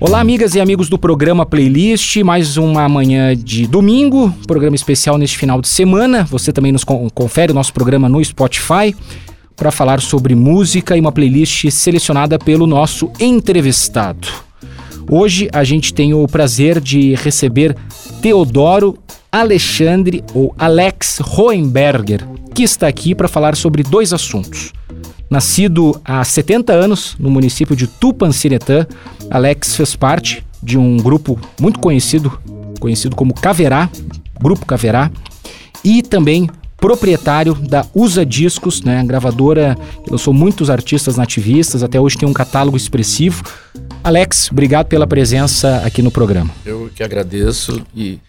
Olá, amigas e amigos do programa Playlist. Mais uma manhã de domingo, programa especial neste final de semana. Você também nos confere o nosso programa no Spotify para falar sobre música e uma playlist selecionada pelo nosso entrevistado. Hoje a gente tem o prazer de receber Teodoro Alexandre ou Alex Hohenberger, que está aqui para falar sobre dois assuntos. Nascido há 70 anos no município de Tupanciretã, Alex fez parte de um grupo muito conhecido, conhecido como Caverá, Grupo Caverá, e também proprietário da Usa Discos, né, gravadora que lançou muitos artistas nativistas, até hoje tem um catálogo expressivo. Alex, obrigado pela presença aqui no programa. Eu que agradeço e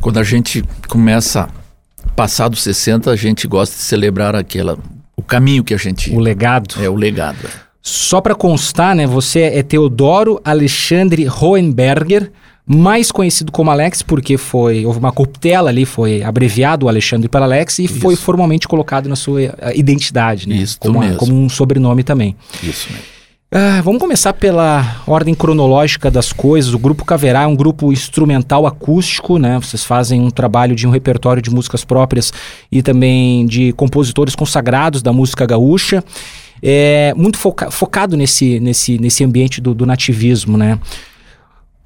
quando a gente começa passar dos 60, a gente gosta de celebrar aquela o caminho que a gente. O legado. É, o legado. Só para constar, né? Você é Teodoro Alexandre Hohenberger, mais conhecido como Alex, porque foi houve uma corruptela ali, foi abreviado o Alexandre para Alex e Isso. foi formalmente colocado na sua eh, identidade, né? Isso, como, mesmo. como um sobrenome também. Isso mesmo. Ah, vamos começar pela ordem cronológica das coisas. O Grupo Caverá é um grupo instrumental acústico, né? Vocês fazem um trabalho de um repertório de músicas próprias e também de compositores consagrados da música gaúcha. É muito foca focado nesse, nesse, nesse ambiente do, do nativismo, né?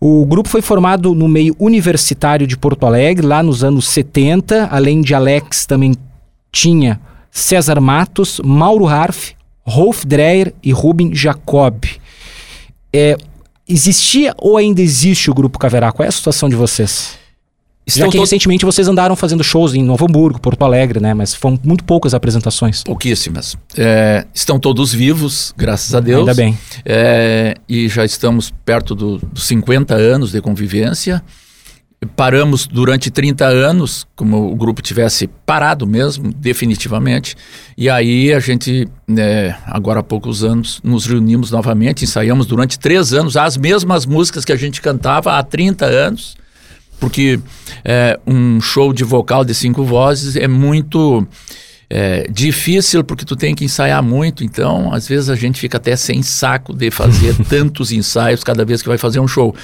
O grupo foi formado no meio universitário de Porto Alegre, lá nos anos 70. Além de Alex, também tinha César Matos, Mauro Harf, Rolf Dreyer e Ruben Jacob. É, existia ou ainda existe o Grupo Caverá? Qual é a situação de vocês? Estão Já que recentemente vocês andaram fazendo shows em Novo Hamburgo, Porto Alegre, né? Mas foram muito poucas apresentações. Pouquíssimas. É, estão todos vivos, graças a Deus. Ainda bem. É, e já estamos perto do, dos 50 anos de convivência paramos durante 30 anos, como o grupo tivesse parado mesmo, definitivamente. E aí a gente, né, agora há poucos anos, nos reunimos novamente, ensaiamos durante três anos as mesmas músicas que a gente cantava há 30 anos, porque é, um show de vocal de cinco vozes é muito é, difícil porque tu tem que ensaiar muito, então às vezes a gente fica até sem saco de fazer tantos ensaios cada vez que vai fazer um show.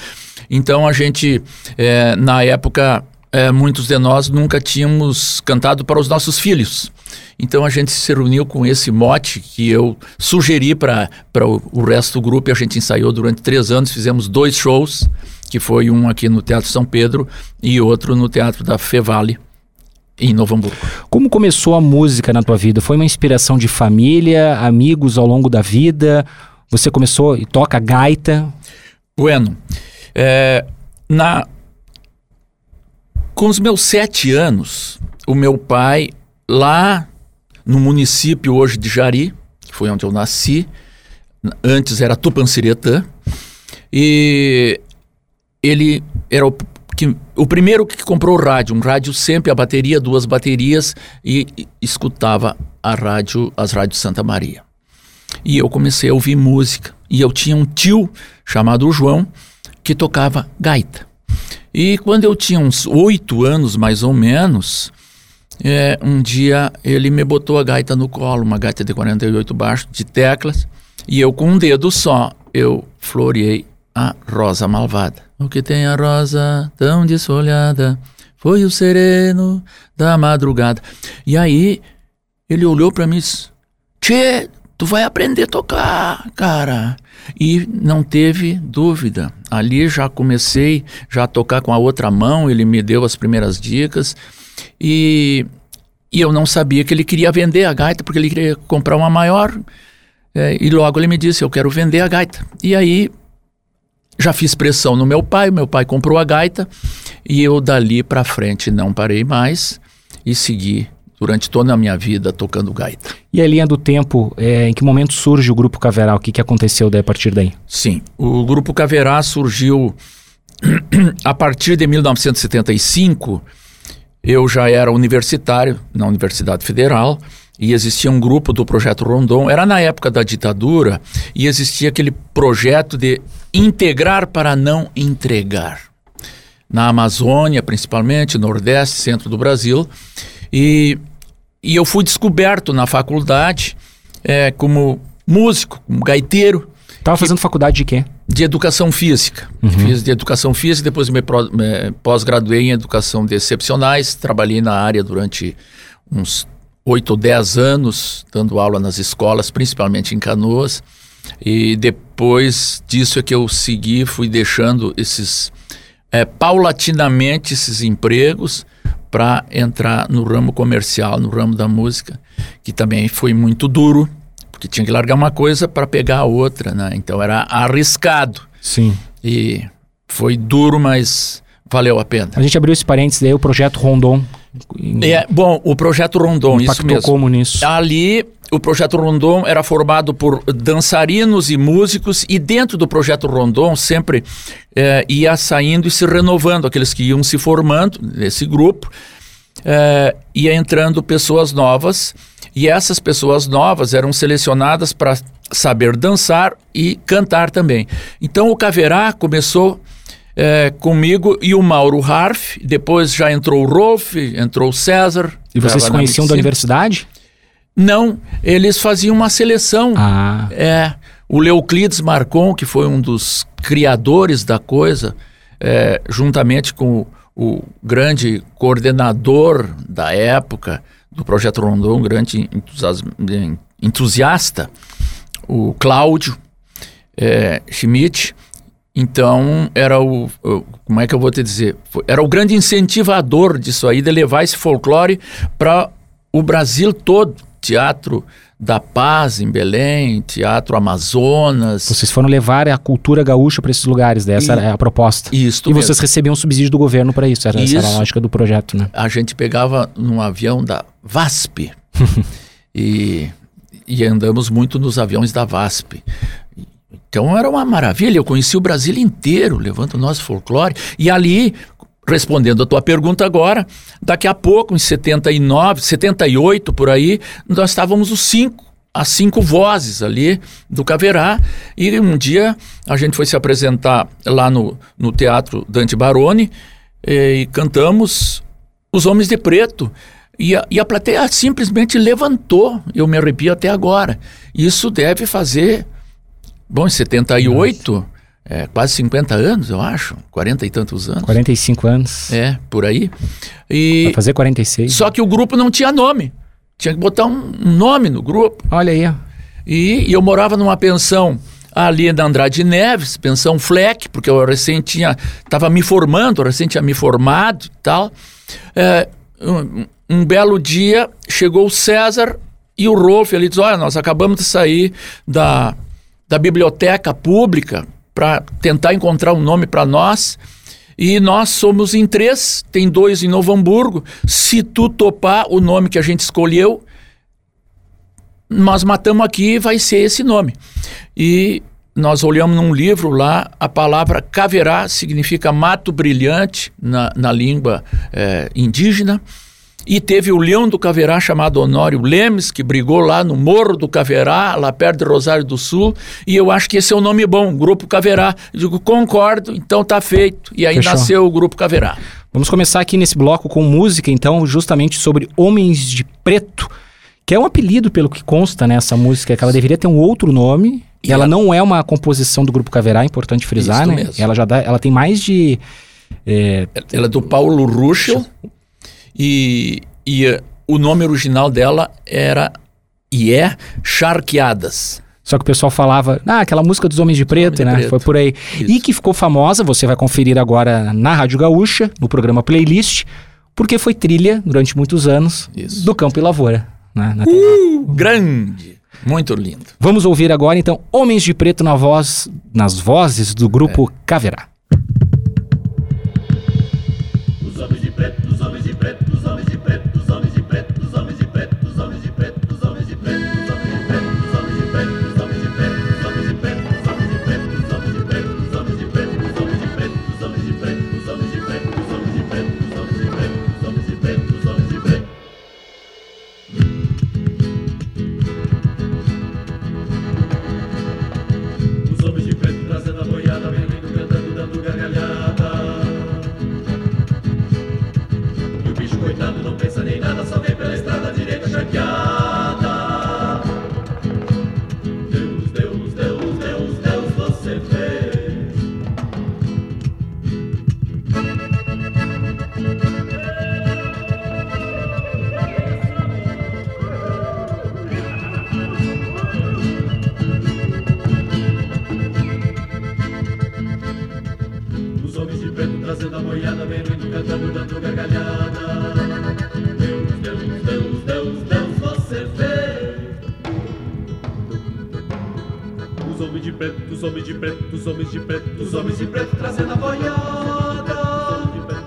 Então a gente, é, na época, é, muitos de nós nunca tínhamos cantado para os nossos filhos. Então a gente se reuniu com esse mote que eu sugeri para o, o resto do grupo e a gente ensaiou durante três anos, fizemos dois shows, que foi um aqui no Teatro São Pedro e outro no Teatro da Fevale em Novo Hamburgo. Como começou a música na tua vida? Foi uma inspiração de família, amigos ao longo da vida? Você começou e toca gaita? Bueno, é, na com os meus sete anos, o meu pai lá no município hoje de Jari, que foi onde eu nasci, antes era Tupanciretã, e ele era o que o primeiro que comprou o rádio, um rádio sempre a bateria, duas baterias e, e escutava a rádio, as rádios Santa Maria. E eu comecei a ouvir música. E eu tinha um tio chamado João que tocava gaita. E quando eu tinha uns oito anos, mais ou menos, é, um dia ele me botou a gaita no colo, uma gaita de 48 baixo, de teclas, e eu com um dedo só, eu floreei a rosa malvada. O que tem a rosa tão desfolhada foi o sereno da madrugada. E aí ele olhou para mim e disse: Tchê, tu vai aprender a tocar, cara. E não teve dúvida. Ali já comecei já a tocar com a outra mão, ele me deu as primeiras dicas. E, e eu não sabia que ele queria vender a gaita, porque ele queria comprar uma maior. É, e logo ele me disse: Eu quero vender a gaita. E aí já fiz pressão no meu pai, meu pai comprou a gaita e eu dali para frente não parei mais e segui durante toda a minha vida tocando gaita. E a linha do tempo, é, em que momento surge o Grupo Caverá? O que, que aconteceu daí, a partir daí? Sim, o Grupo Caverá surgiu a partir de 1975. Eu já era universitário na Universidade Federal e existia um grupo do Projeto Rondon. Era na época da ditadura e existia aquele projeto de integrar para não entregar. Na Amazônia, principalmente, Nordeste, centro do Brasil. E, e eu fui descoberto na faculdade é, como músico, como gaiteiro. Estava fazendo faculdade de quê? de educação física. Uhum. Fiz de educação física, depois me, pós-graduei em educação de excepcionais. Trabalhei na área durante uns oito ou dez anos, dando aula nas escolas, principalmente em Canoas. E depois disso é que eu segui, fui deixando esses é, paulatinamente esses empregos para entrar no ramo comercial, no ramo da música, que também foi muito duro, porque tinha que largar uma coisa para pegar a outra, né? Então era arriscado Sim. e foi duro, mas valeu a pena. A gente abriu esse parênteses daí, o projeto Rondon. É, bom, o projeto Rondon, isso mesmo. como nisso? Ali, o projeto Rondon era formado por dançarinos e músicos, e dentro do projeto Rondon sempre eh, ia saindo e se renovando, aqueles que iam se formando nesse grupo, eh, ia entrando pessoas novas, e essas pessoas novas eram selecionadas para saber dançar e cantar também. Então o Caverá começou eh, comigo e o Mauro Harf, depois já entrou o Rolf, entrou o César. E vocês se conheciam da universidade? Não, eles faziam uma seleção. Ah, É, o Leuclides Marcon, que foi um dos criadores da coisa, é, juntamente com o, o grande coordenador da época do Projeto Rondon, um grande entusias- entusiasta, o Cláudio é, Schmidt. Então, era o, Como é que eu vou te dizer? Era o grande incentivador disso aí, de levar esse folclore para o Brasil todo. Teatro da Paz em Belém, Teatro Amazonas. vocês foram levar a cultura gaúcha para esses lugares, daí essa E- era a proposta. Isto E mesmo. vocês recebiam subsídio do governo para isso, era, essa era a Isso. lógica do projeto, né? a gente pegava num avião da VASP e, e andamos muito nos aviões da VASP. Então era uma maravilha, eu conheci o Brasil inteiro, levando o nosso folclore. E ali, respondendo a tua pergunta agora, daqui a pouco, em 79, 78 por aí, nós estávamos os cinco, as cinco vozes ali do Caverá. E um dia a gente foi se apresentar lá no, no Teatro Dante Baroni eh, e cantamos Os Homens de Preto. E a, e a plateia simplesmente levantou. Eu me arrepio até agora. Isso deve fazer, bom, em 78, é, quase 50 anos, eu acho. 40 e tantos anos. 45 anos. É, por aí. E, Vai fazer 46. só que o grupo não tinha nome. Tinha que botar um, um nome no grupo. Olha aí. E, e eu morava numa pensão ali na Andrade Neves, pensão Fleck, porque eu recém tinha, estava me formando, eu recém tinha me formado e tal. É, um, um belo dia chegou o César e o Rolf, ele diz, olha, nós acabamos de sair da, da biblioteca pública para tentar encontrar um nome para nós. E nós somos em três, tem dois em Novo Hamburgo. Se tu topar o nome que a gente escolheu, nós matamos aqui vai ser esse nome. E nós olhamos num livro lá, a palavra caverá significa mato brilhante na, na língua eh, indígena. E teve o leão do Caverá chamado Honório Lemes, que brigou lá no Morro do Caverá, lá perto de Rosário do Sul. E eu acho que esse é um nome bom, Grupo Caverá. Eu digo, concordo, então tá feito. E aí Fechou. nasceu o Grupo Caverá. Vamos começar aqui nesse bloco com música, então, justamente sobre Homens de Preto, que é um apelido pelo que consta nessa música, que ela deveria ter um outro nome. E E ela ela- não é uma composição do Grupo Caverá, é importante frisar, Isso né? mesmo. Ela já dá, ela tem mais de é, Ela é do Paulo Ruschel e, e eh, o nome original dela era e é Charqueadas. Só que o pessoal falava, ah, aquela música dos Homens de Preto, de né? Preto. Foi por aí. Isso. E que ficou famosa, você vai conferir agora na Rádio Gaúcha, no programa Playlist, porque foi trilha durante muitos anos Isso. do Campo e Lavoura. Né? na TV. Grande, muito lindo. Vamos ouvir agora, então, Homens de Preto na voz, nas vozes do grupo Caverá. homens de preto, pretos, homens e Os homens de preto, os homens de preto, os homens de preto, os homens de preto trazendo a boiada.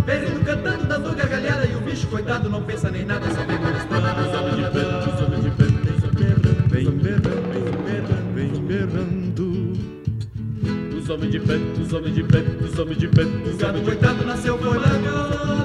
Verindo cantando, dando gargalhada e o bicho coitado não pensa nem nada, só vem mostrando. Os homens de preto, os homens de preto, vem berrando, vem berrando, vem berrando. Os homens de preto, os homens de preto, os homens de preto, o gado coitado nasceu foi largado.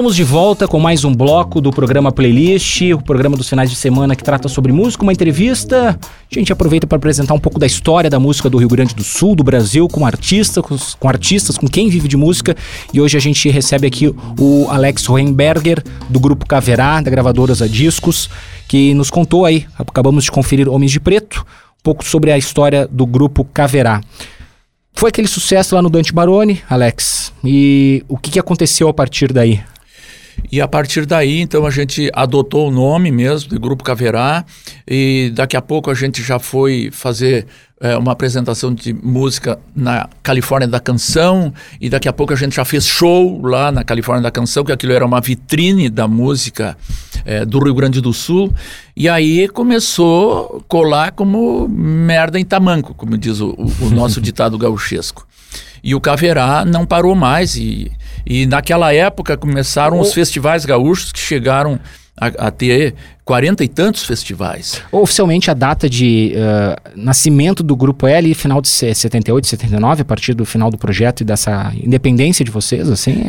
Estamos de volta com mais um bloco do programa Playlist, o programa dos finais de semana que trata sobre música, uma entrevista. A gente aproveita para apresentar um pouco da história da música do Rio Grande do Sul, do Brasil, com artistas, com, com artistas, com quem vive de música. E hoje a gente recebe aqui o Alex Hohenberger, do grupo Caverá, da gravadora a Discos, que nos contou aí, acabamos de conferir Homens de Preto, um pouco sobre a história do grupo Caverá. Foi aquele sucesso lá no Dante Baroni, Alex. E o que, que aconteceu a partir daí? E a partir daí, então, a gente adotou o nome mesmo de Grupo Caverá e daqui a pouco a gente já foi fazer é, uma apresentação de música na Califórnia da Canção e daqui a pouco a gente já fez show lá na Califórnia da Canção, que aquilo era uma vitrine da música é, do Rio Grande do Sul. E aí começou a colar como merda em tamanco, como diz o, o, nosso ditado gauchesco. E o Caverá não parou mais e e naquela época começaram os festivais gaúchos que chegaram a, a ter quarenta e tantos festivais. Oficialmente a data de uh, nascimento do Grupo L, final de 78, 79, a partir do final do projeto e dessa independência de vocês, assim?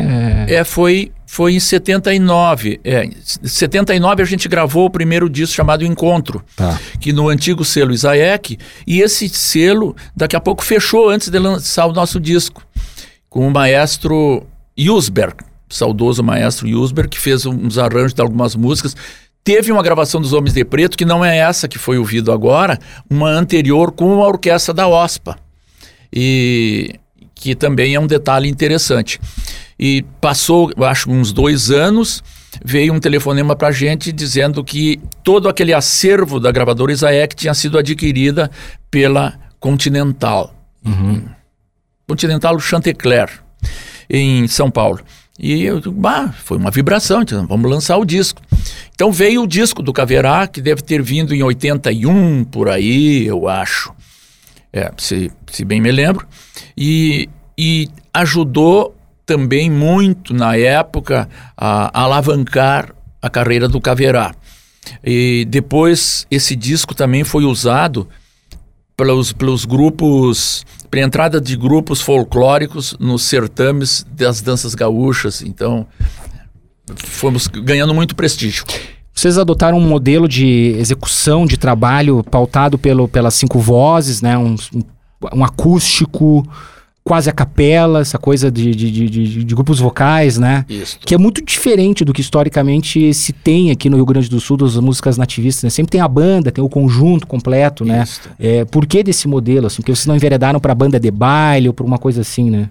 É, é foi, foi em 79. É, em 79 a gente gravou o primeiro disco chamado Encontro, Tá. que no antigo selo Isaek, e esse selo daqui a pouco fechou antes de lançar o nosso disco, com o maestro Yusberg, saudoso maestro Yusberg, que fez uns arranjos de algumas músicas. Teve uma gravação dos Homens de Preto, que não é essa que foi ouvido agora, uma anterior com a orquestra da OSPA. E que também é um detalhe interessante. E passou, acho, uns dois anos, veio um telefonema para a gente dizendo que todo aquele acervo da gravadora Isaek tinha sido adquirida pela Continental. Uhum. Continental Chantecler em São Paulo. E eu bah, foi uma vibração, então vamos lançar o disco. Então veio o disco do Caverá, que deve ter vindo em 81, por aí, eu acho. É, se, se bem me lembro. E, e ajudou também muito, na época, a, a alavancar a carreira do Caverá. E depois esse disco também foi usado pelos, pelos grupos, para entrada de grupos folclóricos nos certames das danças gaúchas. Então, fomos ganhando muito prestígio. Vocês adotaram um modelo de execução de trabalho pautado pelo, pelas cinco vozes, né? Um, um, um acústico, quase a capela, essa coisa de, de, de, de, grupos vocais, né? Isso. Que é muito diferente do que historicamente se tem aqui no Rio Grande do Sul das músicas nativistas. Né? Sempre tem a banda, tem o conjunto completo, né? Isso. É, por que desse modelo? Assim? Porque vocês não enveredaram para banda de baile ou por uma coisa assim, né?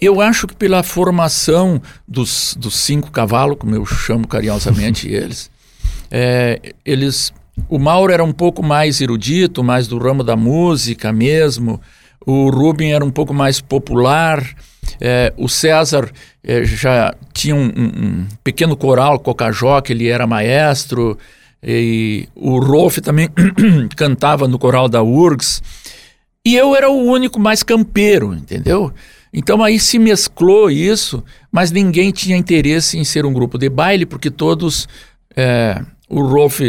Eu acho que pela formação dos, dos cinco cavalos, como eu chamo carinhosamente eles, é, eles. O Mauro era um pouco mais erudito, mais do ramo da música mesmo. O Rubem era um pouco mais popular. é, o César é, já tinha um, um- pequeno coral, Cocajó, que ele era maestro. E o Rolf também cantava no coral da URGS. E eu era o único mais campeiro, entendeu? Então aí se mesclou isso, mas ninguém tinha interesse em ser um grupo de baile, porque todos. é, o Rolf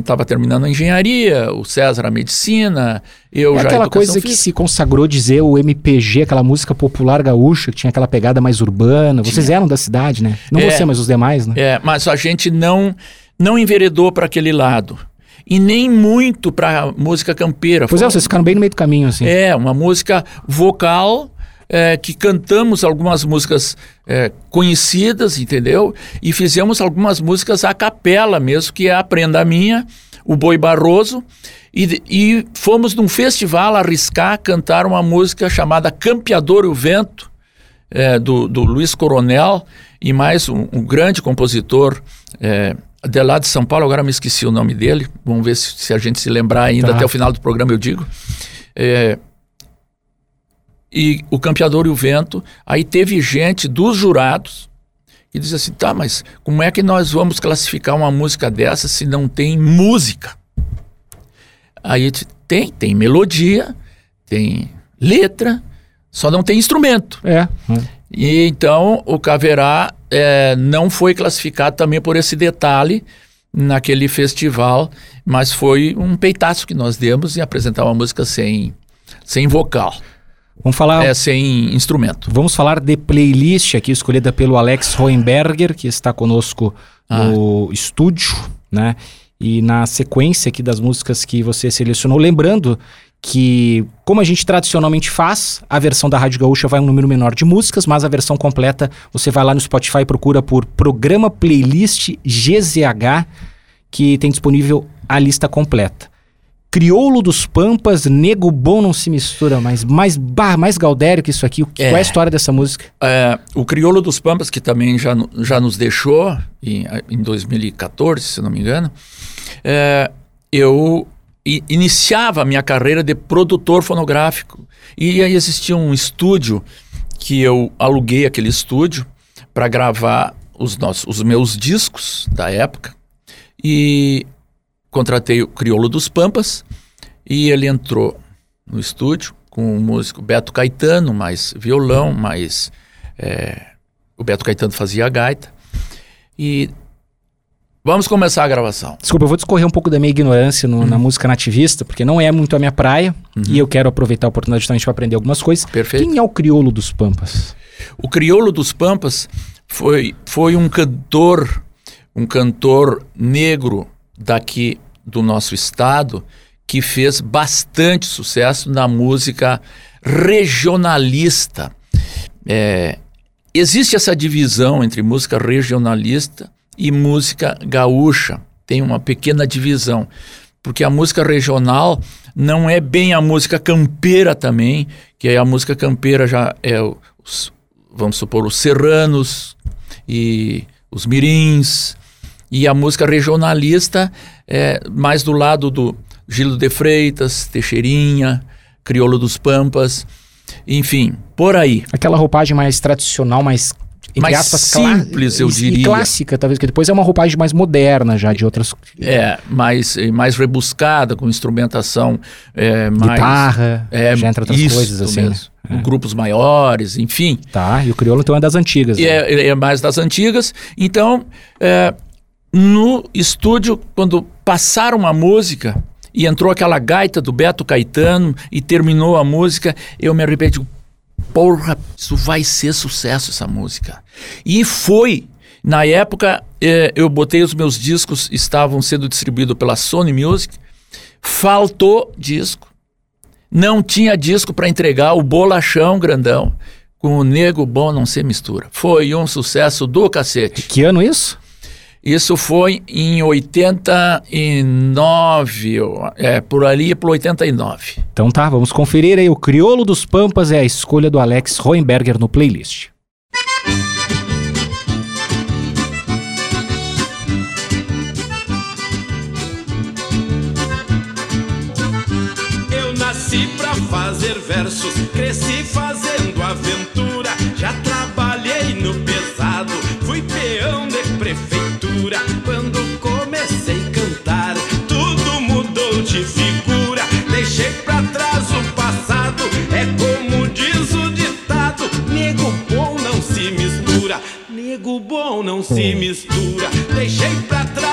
estava terminando a engenharia, o César a medicina, eu É já aquela coisa que física. se consagrou dizer o MPG, aquela música popular gaúcha, que tinha aquela pegada mais urbana. Vocês eram da cidade, né? Não É. você, mas os demais, né? É, mas a gente não, não enveredou para aquele lado. E nem muito para música campeira. Pois é, Foi- vocês ficaram bem no meio do caminho, assim. É, uma música vocal é, que cantamos algumas músicas é, conhecidas, entendeu? E fizemos algumas músicas a capela mesmo, que é a Prenda Minha, o Boi Barroso. E, e fomos num festival arriscar cantar uma música chamada Campeador e o Vento, é, do, do Luiz Coronel e mais um, um grande compositor é, de lá de São Paulo, agora me esqueci o nome dele. Vamos ver se, se a gente se lembrar ainda Tá. até o final do programa eu digo. É, e o Campeador e o Vento. Aí teve gente dos jurados que diz assim: tá, mas como é que nós vamos classificar uma música dessa se não tem música? Aí tem, tem melodia, tem letra, só não tem instrumento. É. E então o Caverá eh, não foi classificado também por esse detalhe naquele festival, mas foi um peitaço que nós demos em apresentar uma música sem, sem vocal, Vamos falar. é, sem instrumento. Vamos falar de playlist aqui escolhida pelo Alex Roenberger, que está conosco no estúdio, né? E na sequência aqui das músicas que você selecionou, lembrando que, como a gente tradicionalmente faz, a versão da Rádio Gaúcha vai um número menor de músicas, mas a versão completa você vai lá no Spotify e procura por Programa Playlist GZH, que tem disponível a lista completa. Crioulo dos Pampas, Nego Bom não se mistura, mas mais, bah, mais Galdério que isso aqui. Que- É. Qual é a história dessa música? É, o Crioulo dos Pampas, que também já, já nos deixou em, em 2014, se não me engano, é, eu iniciava a minha carreira de produtor fonográfico. E aí existia um estúdio que eu aluguei aquele estúdio para gravar os, nossos, os meus discos da época. E contratei o Crioulo dos Pampas e ele entrou no estúdio com o músico Beto Caetano, mais violão, mais é, o Beto Caetano fazia a gaita. E vamos começar a gravação. Desculpa, eu vou discorrer um pouco da minha ignorância no- na música nativista, porque não é muito a minha praia, e eu quero aproveitar a oportunidade justamente para aprender algumas coisas. Perfeito. Quem é o crioulo dos Pampas? O Crioulo dos Pampas foi, foi um cantor, um cantor negro daqui do nosso estado que fez bastante sucesso na música regionalista. É, existe essa divisão entre música regionalista e música gaúcha. Tem uma pequena divisão, porque a música regional não é bem a música campeira também, que aí a música campeira já é os, vamos supor, os serranos e os mirins, e a música regionalista é mais do lado do Gilo de Freitas, Teixeirinha, Crioulo dos Pampas, enfim, por aí. Aquela roupagem mais tradicional, mais. Mais aspas, simples, eu diria. Clássica, talvez, que depois é uma roupagem mais moderna já, de outras. É, mais, mais rebuscada, com instrumentação é, mais... Guitarra, é, já entra outras coisas assim. mesmo. Grupos maiores, enfim. Tá, e o crioulo então é das antigas. Né? é, é mais das antigas. Então, é, no estúdio, quando passaram uma música e entrou aquela gaita do Beto Caetano e terminou a música, eu me arrependi. Porra, isso vai ser sucesso essa música. E foi. Na época, eh, eu botei os meus discos, estavam sendo distribuídos pela Sony Music. Faltou disco. Não tinha disco para entregar, o bolachão grandão. Com o nego bom não se mistura. Foi um sucesso do cacete. Que ano isso? Isso foi em 89, eu- é, por ali por 89. Então tá, vamos conferir aí. O Crioulo dos Pampas é a escolha do Alex Roenberger no playlist. Eu nasci pra fazer versos, cresci fazendo aventura. Não se mistura. Deixei pra trás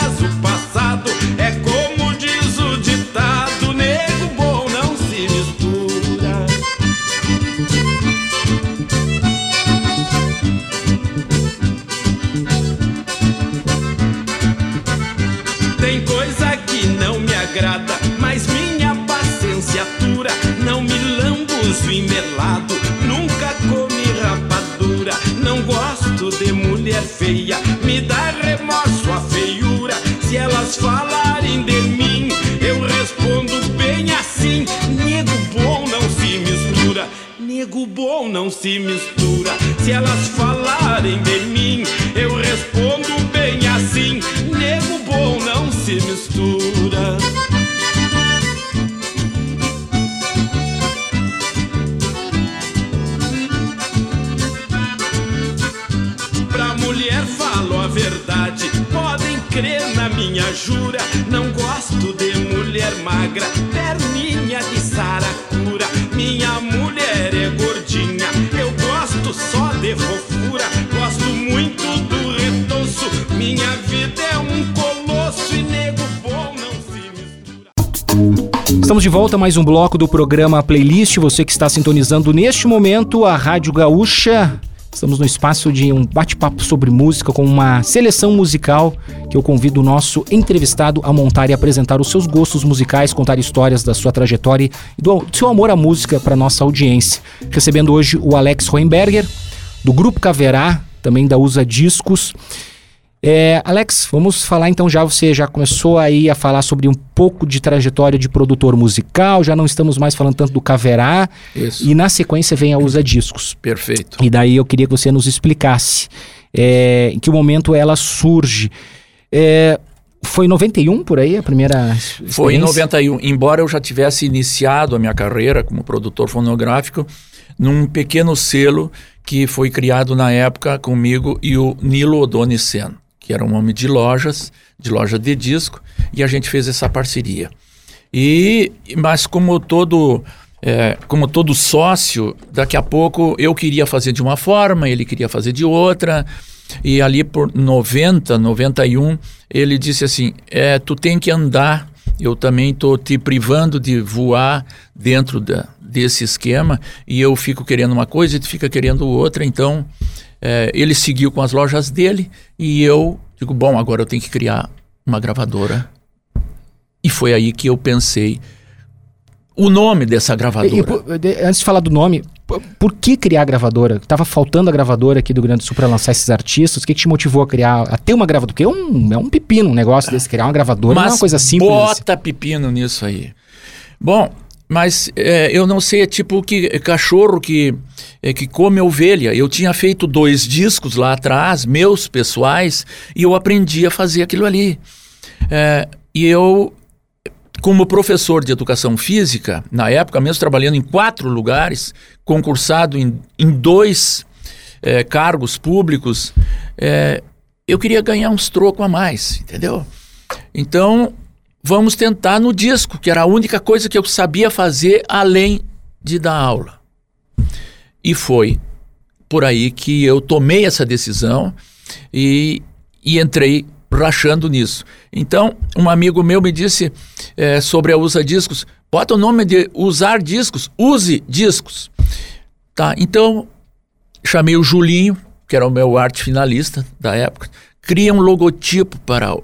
não se mistura. Se elas falarem de mim, eu respondo bem assim: nego bom não se mistura. Pra mulher falo a verdade, podem crer na minha jura. Não gosto de mulher magra, Estamos de volta mais um bloco do programa Playlist. Você que está sintonizando neste momento a Rádio Gaúcha. Estamos no espaço de um bate-papo sobre música com uma seleção musical que eu convido o nosso entrevistado a montar e apresentar os seus gostos musicais, contar histórias da sua trajetória e do seu amor à música para nossa audiência. Recebendo hoje o Alex Roenberger, do Grupo Caverá, também da Usa Discos. É, Alex, vamos falar então já, você já começou aí a falar sobre um pouco de trajetória de produtor musical, já não estamos mais falando tanto do Caverá, Isso. e na sequência vem a Usa Discos. Perfeito. E daí eu queria que você nos explicasse é, em que momento ela surge. É, foi em 91 por aí a primeira Foi em experiência? 91. Embora eu já tivesse iniciado a minha carreira como produtor fonográfico num pequeno selo que foi criado na época comigo e o Nilo Odonisen, que era um homem de lojas, de loja de disco, e a gente fez essa parceria. E mas como todo é, como todo sócio, daqui a pouco eu queria fazer de uma forma, ele queria fazer de outra. E ali por 90, 91, ele disse assim: é, tu tem que andar. Eu também estou te privando de voar dentro da, desse esquema e eu fico querendo uma coisa e tu fica querendo outra. Então, é, ele seguiu com as lojas dele e eu digo: bom, agora eu tenho que criar uma gravadora. E foi aí que eu pensei o nome dessa E- gravadora. e de- antes de falar do nome, por, por que criar a gravadora? Tava faltando a gravadora aqui do Grande Sul para lançar esses artistas? O que, que te motivou a criar, a ter uma gravadora? Porque é um, é um pepino um negócio desse, criar uma gravadora não é uma coisa simples. Bota pepino nisso aí. Bom, mas é, eu não sei, é tipo que é cachorro que, é, que come ovelha. Eu tinha feito dois discos lá atrás, meus pessoais, e eu aprendi a fazer aquilo ali. É, e eu, como professor de educação física, na época, mesmo trabalhando em quatro lugares, concursado em, em dois é, cargos públicos, é, eu queria ganhar uns trocos a mais, entendeu? Então, vamos tentar no disco, que era a única coisa que eu sabia fazer além de dar aula. E foi por aí que eu tomei essa decisão e, e entrei rachando nisso. Então, um amigo meu me disse eh, sobre a Usa Discos, bota o nome de Usar Discos, Use Discos. Tá, então chamei o Julinho, que era o meu arte finalista da época, cria um logotipo para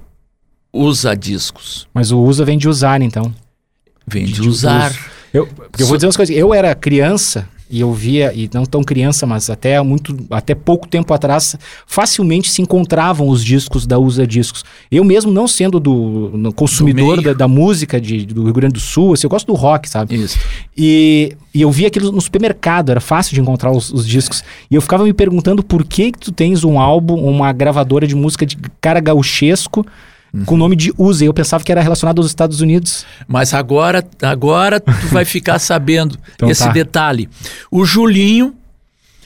Usa Discos. Mas o usa vem de usar, então. Vem de De usar. uso. Eu, porque eu vou dizer umas coisas. Eu era criança e eu via, e não tão criança, mas até muito, até pouco tempo atrás, facilmente se encontravam os discos da Usa Discos. Eu mesmo não sendo do consumidor meio. da, da música de, do Rio Grande do Sul, assim, eu gosto do rock, sabe? Isso. E, e eu via aquilo no supermercado, era fácil de encontrar os, os discos. E eu ficava me perguntando por que, que tu tens um álbum, uma gravadora de música de cara gauchesco com o nome de Usa. E eu pensava que era relacionado aos Estados Unidos. Mas agora, agora tu vai ficar sabendo Então esse tá. detalhe. O Julinho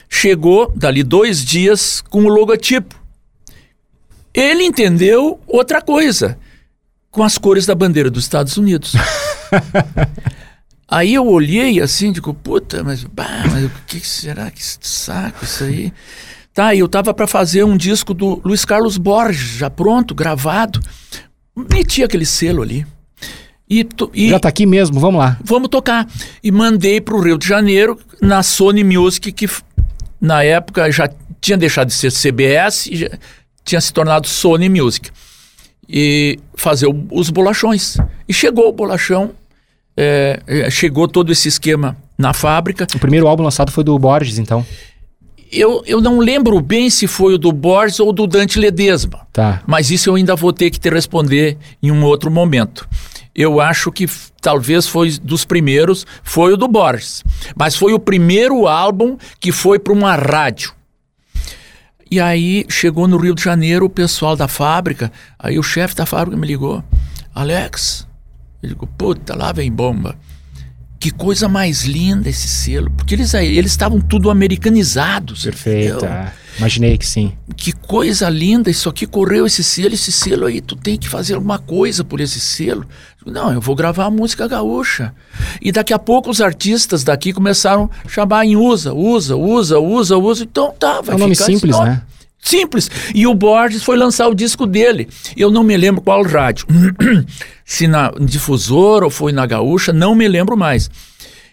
chegou dali dois dias com o logotipo. Ele entendeu outra coisa, com as cores da bandeira dos Estados Unidos. Aí eu olhei assim, digo, puta, mas, bah, mas o que será que saco isso aí? Tá, e eu tava para fazer um disco do Luiz Carlos Borges, já pronto, gravado. Meti aquele selo ali. E, to- e Já tá aqui mesmo, vamos lá. vamos tocar. E mandei para o Rio de Janeiro, na Sony Music, que na época já tinha deixado de ser CBS e tinha se tornado Sony Music. E fazer o- os bolachões. E chegou o bolachão, é, chegou todo esse esquema na fábrica. O primeiro álbum lançado foi do Borges, então. Eu, eu não lembro bem se foi o do Borges ou do Dante Ledesma. Tá. Mas isso eu ainda vou ter que te responder em um outro momento. Eu acho que talvez foi dos primeiros, foi o do Borges. Mas foi o primeiro álbum que foi para uma rádio. E aí chegou no Rio de Janeiro o pessoal da fábrica, aí o chefe da fábrica me ligou, Alex, eu digo, puta, lá vem bomba. Que coisa mais linda esse selo, porque eles eles estavam tudo americanizados. Perfeito. ah, Imaginei que sim. Que coisa linda, isso aqui correu esse selo, esse selo aí, tu tem que fazer alguma coisa por esse selo. Não, eu vou gravar a música gaúcha. E daqui a pouco os artistas daqui começaram a chamar em usa, usa, usa, usa, usa. Então tá, vai É um nome simples, né? Simples. E o Borges foi lançar o disco dele. Eu não me lembro qual rádio. Se na difusora ou foi na gaúcha, não me lembro mais.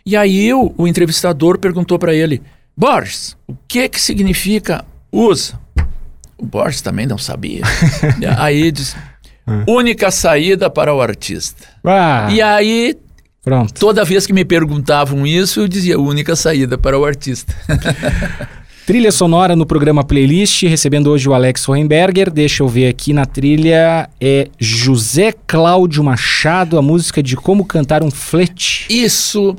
E aí o, o entrevistador perguntou para ele: Borges, o que que significa usa? O Borges também não sabia. Aí diz: única saída para o artista. Ah, E aí pronto. toda vez que me perguntavam isso, eu dizia única saída para o artista. Trilha sonora no programa Playlist, recebendo hoje o Alex Hohenberger. Deixa eu ver aqui na trilha. É José Cláudio Machado, a música de Como Cantar um Flete. Isso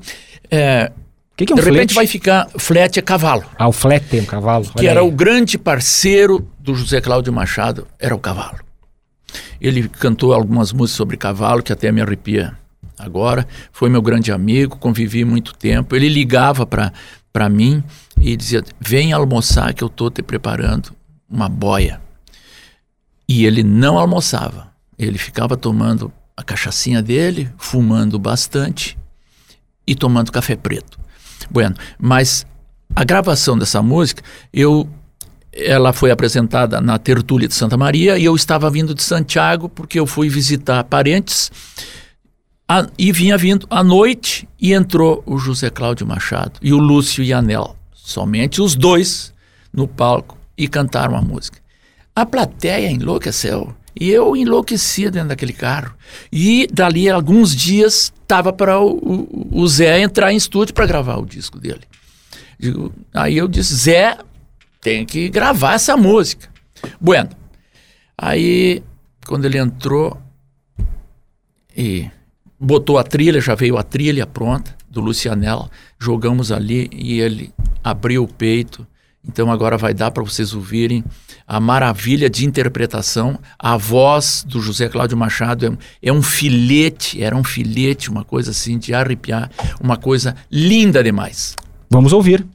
é, O que, que é um de flete? repente vai ficar flat é cavalo. Ah, o flete, um cavalo. que Olha era aí. o grande parceiro do José Cláudio Machado, era o cavalo. Ele cantou algumas músicas sobre cavalo, que até me arrepia agora. Foi meu grande amigo, convivi muito tempo. Ele ligava para mim e dizia: Vem almoçar que eu estou te preparando uma boia. E ele não almoçava. Ele ficava tomando a cachaçinha dele, fumando bastante e tomando café preto. Bueno, mas a gravação dessa música, eu ela foi apresentada na Tertúlia de Santa Maria e eu estava vindo de Santiago porque eu fui visitar parentes a- e vinha vindo à noite e entrou o José Cláudio Machado e o Lúcio Yanel, somente os dois no palco e cantaram a música. A plateia enlouqueceu e eu enlouquecia dentro daquele carro. E dali alguns dias estava para o, o- o Zé entrar em estúdio para gravar o disco dele. Digo- aí eu disse, Zé, tem que gravar essa música. Bueno, aí quando ele entrou e botou a trilha, já veio a trilha pronta do Lucianel, jogamos ali e ele abriu o peito. Então agora vai dar para vocês ouvirem a maravilha de interpretação. A voz do José Cláudio Machado é, um- é um filete, era um filete, uma coisa assim de arrepiar, uma coisa linda demais. Vamos ouvir.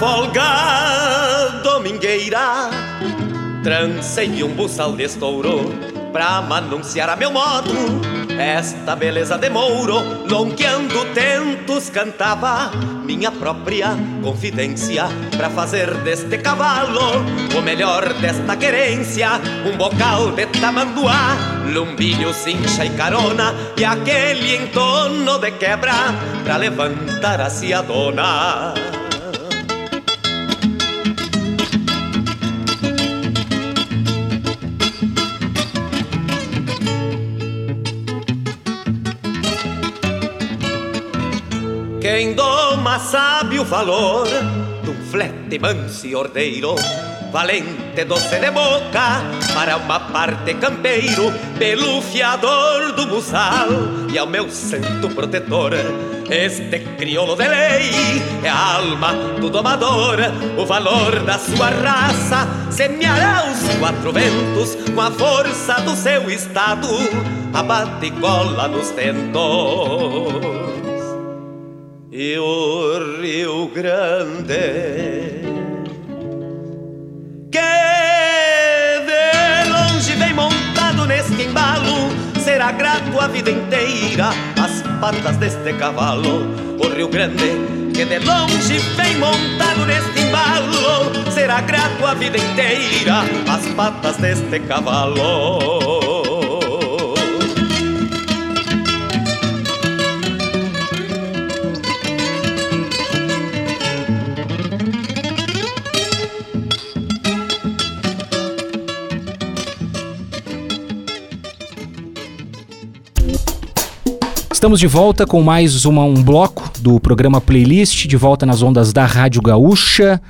Folga domingueira Trancei um buçal de estouro Pra me anunciar a meu modo Esta beleza de mouro Lonqueando tentos cantava Minha própria confidência Pra fazer deste cavalo O melhor desta querência Um bocal de tamanduá Lumbilho, cincha e carona E aquele entono de quebra Pra levantar a dona Quem doma sabe o valor de um flete manso e ordeiro, valente doce de boca, para uma parte campeiro, pelo fiador do buçal e ao meu santo protetor. Este crioulo de lei é a alma do domador, o valor da sua raça semeará os quatro ventos com a força do seu estado, abate e cola nos tentos e o Rio Grande. Que de longe vem montado neste embalo será grato a vida inteira as patas deste cavalo. O Rio Grande que de longe vem montado neste embalo será grato a vida inteira as patas deste cavalo Estamos de volta com mais uma, um bloco do programa Playlist, de volta nas ondas da Rádio Gaúcha,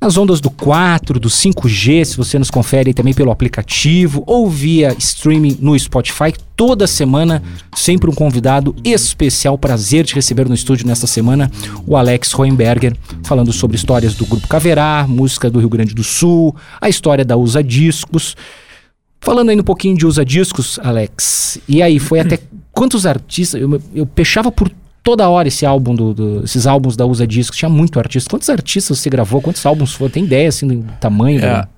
nas ondas do 4, do 5G, se você nos confere também pelo aplicativo ou via streaming no Spotify. Toda semana, sempre um convidado especial. Prazer de receber no estúdio nesta semana o Alex Roenberger, falando sobre histórias do Grupo Caverá, música do Rio Grande do Sul, a história da Usa Discos. Falando aí um pouquinho de Usa Discos, Alex, e aí, foi até quantos artistas? Eu, eu pechava por toda hora esse álbum do, do- esses álbuns da Usa Discos, tinha muito artista. Quantos artistas você gravou? Quantos álbuns foram? Tem ideia assim do tamanho? É, do-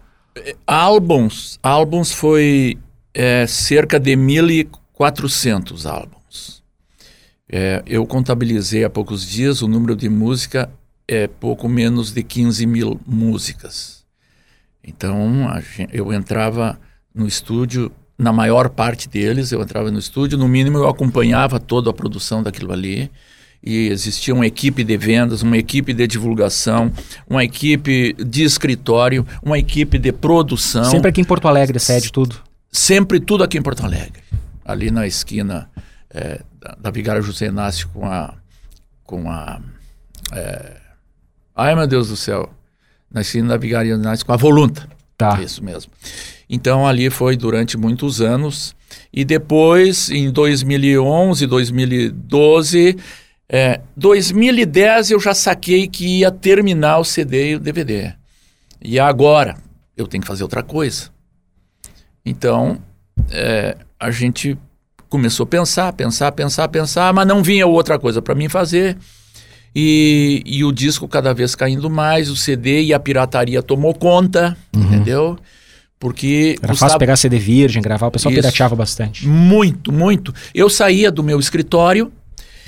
Álbuns, álbuns foi é, cerca de 1.400 álbuns. É, eu contabilizei há poucos dias o número de música é pouco menos de 15 mil músicas. Então a gen- eu entrava no estúdio, na maior parte deles eu entrava no estúdio, no mínimo eu acompanhava toda a produção daquilo ali. E existia uma equipe de vendas, uma equipe de divulgação, uma equipe de escritório, uma equipe de produção. Sempre aqui em Porto Alegre, sede tudo. Sempre tudo aqui em Porto Alegre. Ali na esquina é, da, da Vigário José Inácio com a. Com a é, ai, meu Deus do céu. Na esquina da Vigário Inácio com a Volunta. Tá. Isso mesmo. Então ali foi durante muitos anos. E depois, em 2011, 2012, é, 2010 eu já saquei que ia terminar o CD e o DVD. E agora eu tenho que fazer outra coisa. Então é, a gente começou a pensar, pensar, pensar, pensar, mas não vinha outra coisa para mim fazer. E, e o disco cada vez caindo mais, o CD e a pirataria tomou conta, entendeu? Porque Era fácil pegar CD virgem, gravar, o pessoal Isso. pirateava bastante. muito, muito. Eu saía do meu escritório,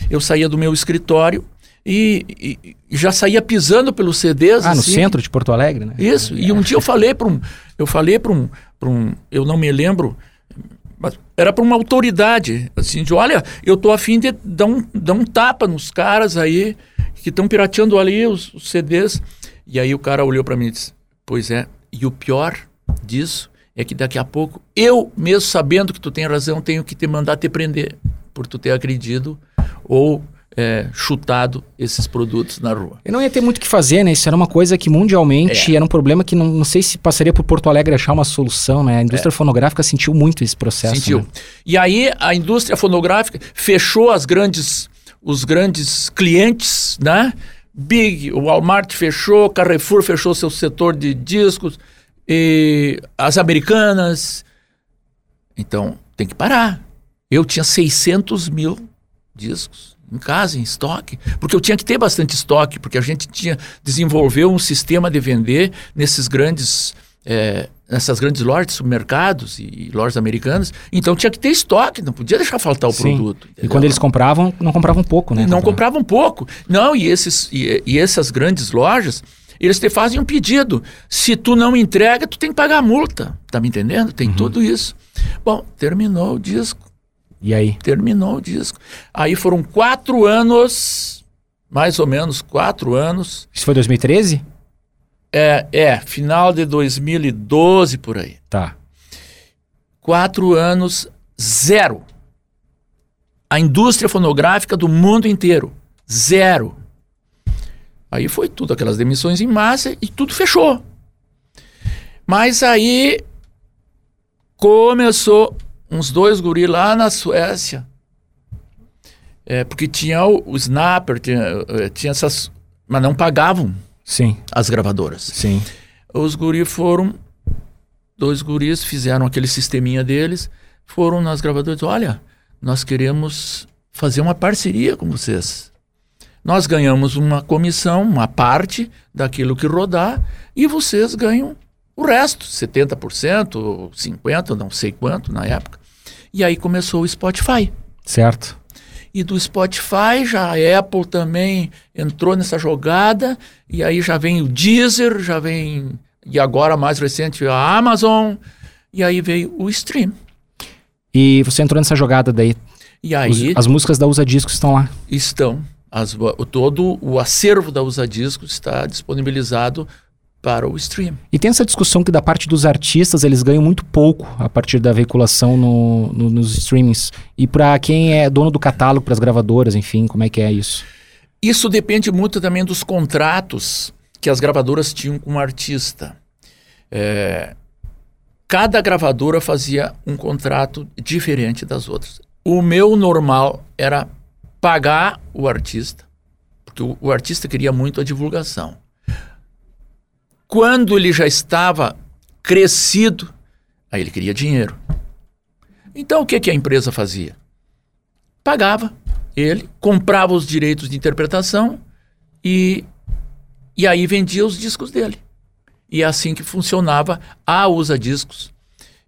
eu saía do meu escritório e, e- e já saía pisando pelos CDs. Ah, no assim. centro de Porto Alegre, né? Isso. E um dia eu falei para um, eu falei para um, pra um, eu não me lembro, mas era para uma autoridade, assim, de olha, eu tô afim de dar um, dar um tapa nos caras aí que estão pirateando ali os, os CDs. E aí o cara olhou para mim e disse: "Pois é, e o pior disso é que daqui a pouco eu, mesmo sabendo que tu tem razão, tenho que te mandar te prender por tu ter acreditado ou é, chutado esses produtos na rua. E não ia ter muito o que fazer, né? Isso era uma coisa que mundialmente É. era um problema que não, não sei se passaria por Porto Alegre achar uma solução, né? A indústria fonográfica sentiu muito esse processo. Sentiu. né? E aí a indústria fonográfica fechou as grandes, os grandes clientes, né? Big, o Walmart fechou, Carrefour fechou seu setor de discos, e as americanas. Então tem que parar. Eu tinha 600 mil discos em casa, em estoque, porque eu tinha que ter bastante estoque, porque a gente tinha desenvolveu um sistema de vender nesses grandes é, nessas grandes lojas, supermercados e lojas americanas. Então tinha que ter estoque, não podia deixar faltar o Sim. produto. E quando eles compravam, não compravam pouco, né? Não compravam pouco. Não, e, esses, e, e essas grandes lojas, eles te fazem um pedido. Se tu não entrega, tu tem que pagar a multa. Tá me entendendo? Uhum. Tem tudo isso. Bom, terminou o disco. E aí? Terminou o disco. Aí foram quatro anos, mais ou menos quatro anos. Isso foi 2013? É, é final de 2012 por aí. Tá. quatro anos, zero. A indústria fonográfica do mundo inteiro, zero. Aí foi tudo, aquelas demissões em massa e tudo fechou. Mas aí começou uns dois guri lá na Suécia. É, porque tinha o, o Snapper, tinha, eh, tinha essas. Mas não pagavam Sim, as gravadoras. sim. Os guris foram, dois guris fizeram aquele sisteminha deles, foram nas gravadoras, olha, nós queremos fazer uma parceria com vocês. Nós ganhamos uma comissão, uma parte daquilo que rodar, e vocês ganham o resto, 70%, 50%, não sei quanto na época. E aí começou o Spotify. Certo. E do Spotify, já a Apple também entrou nessa jogada, e aí já vem o Deezer, já vem, e agora mais recente a Amazon, e aí veio o Stream. E você entrou nessa jogada daí. E Os- aí as músicas da Usa Discos estão lá. estão, as, o- todo o acervo da Usa Discos está disponibilizado para o stream. E tem essa discussão que da parte dos artistas eles ganham muito pouco a partir da veiculação no, no- nos streamings. E para quem é dono do catálogo, para as gravadoras, enfim, como é que é isso? Isso depende muito também dos contratos que as gravadoras tinham com o artista. É, cada gravadora fazia um contrato diferente das outras. O meu normal era pagar o artista, porque o, o artista queria muito a divulgação. Quando ele já estava crescido, aí ele queria dinheiro. Então o que, que a empresa fazia? Pagava ele, comprava os direitos de interpretação e, e aí vendia os discos dele. E é assim que funcionava a Usa Discos.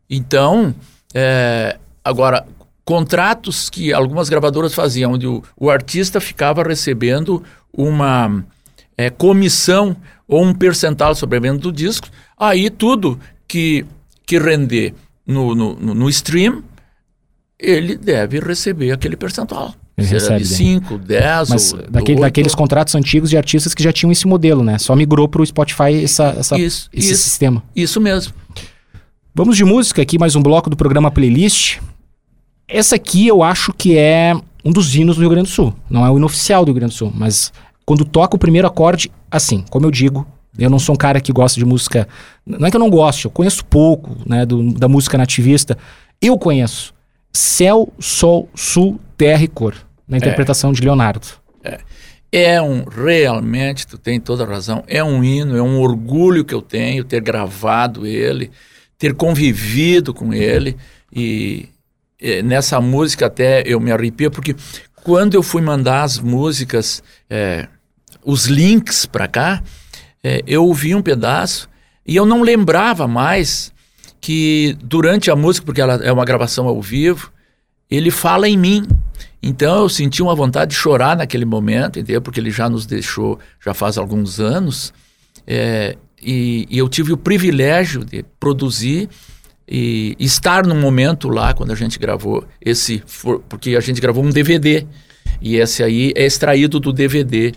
Então, é, agora, contratos que algumas gravadoras faziam, onde o, o artista ficava recebendo uma é, comissão ou um percentual sobre a venda do disco, aí tudo que, que render no, no, no- stream, ele deve receber aquele percentual. Ele recebe, 5, 10 Mas ou daquele, daqueles contratos antigos de artistas que já tinham esse modelo, né? Só migrou para o Spotify essa, essa- Isso, esse isso. sistema. Isso mesmo. Vamos de música aqui, mais um bloco do programa Playlist. Essa aqui eu acho que é um dos hinos do Rio Grande do Sul. Não é o hino oficial do Rio Grande do Sul, mas quando toca o primeiro acorde, assim, como eu digo, eu não sou um cara que gosta de música. Não é que eu não gosto, eu conheço pouco né, do- da música nativista. Eu conheço Céu, Sol, Sul, Terra e Cor, na interpretação de Leonardo. É um, realmente, tu tem toda a razão, é um hino, é um orgulho que eu tenho ter gravado ele, ter convivido com ele e nessa música até eu me arrepio porque quando eu fui mandar as músicas, eh, os links para cá, eh, eu ouvi um pedaço e eu não lembrava mais que durante a música, porque ela é uma gravação ao vivo, ele fala em mim. Então eu senti uma vontade de chorar naquele momento, entendeu? Porque ele já nos deixou já faz alguns anos. É, e, e eu tive o privilégio de produzir e estar no momento lá quando a gente gravou esse, for- porque a gente gravou um DVD e esse aí é extraído do DVD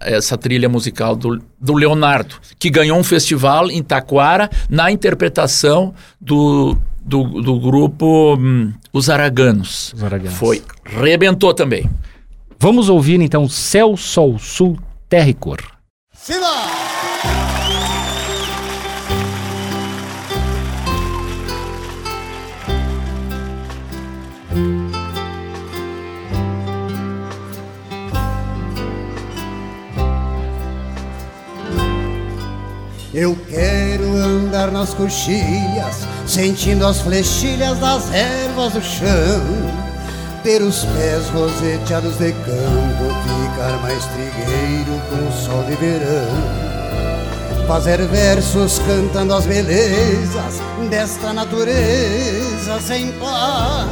essa trilha musical do, do Leonardo, que ganhou um festival em Taquara na interpretação do, do, do grupo hum, Os Araganos. Os Araganos. Foi. Rebentou também. Vamos ouvir então Céu, Sol, Sul, Terra e Cor. Eu quero andar nas coxilhas, sentindo as flechilhas das ervas do chão. Ter os pés roseteados de campo, ficar mais trigueiro com o sol de verão. Fazer versos cantando as belezas desta natureza sem par.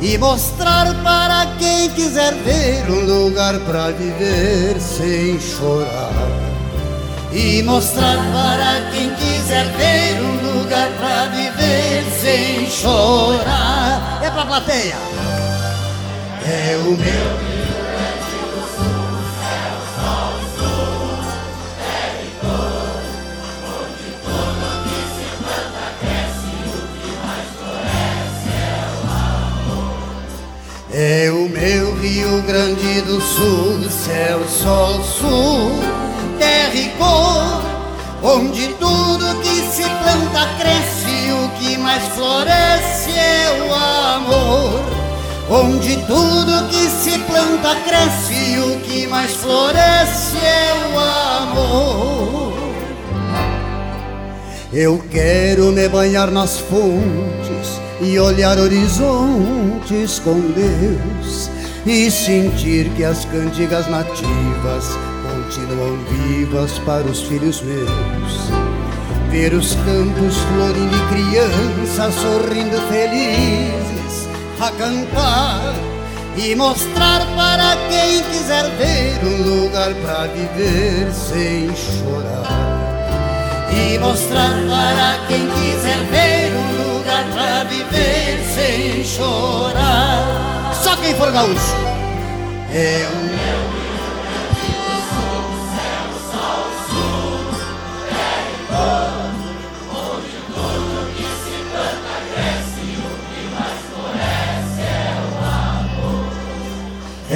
E mostrar para quem quiser ver um lugar para viver sem chorar. E mostrar para quem quiser ver um lugar pra viver sem chorar. É pra plateia. É o meu. É o meu Rio Grande do Sul, céu, sol, sul, terra e cor, onde tudo que se planta cresce, o que mais floresce é o amor. Onde tudo que se planta cresce, o que mais floresce é o amor. Eu quero me banhar nas fontes e olhar horizontes com Deus e sentir que as cantigas nativas continuam vivas para os filhos meus. Ver os campos florindo e crianças sorrindo felizes a cantar e mostrar para quem quiser ver um lugar para viver sem chorar. E mostrar para quem quiser ver um lugar pra viver sem chorar. Só quem for gaúcho é o meu.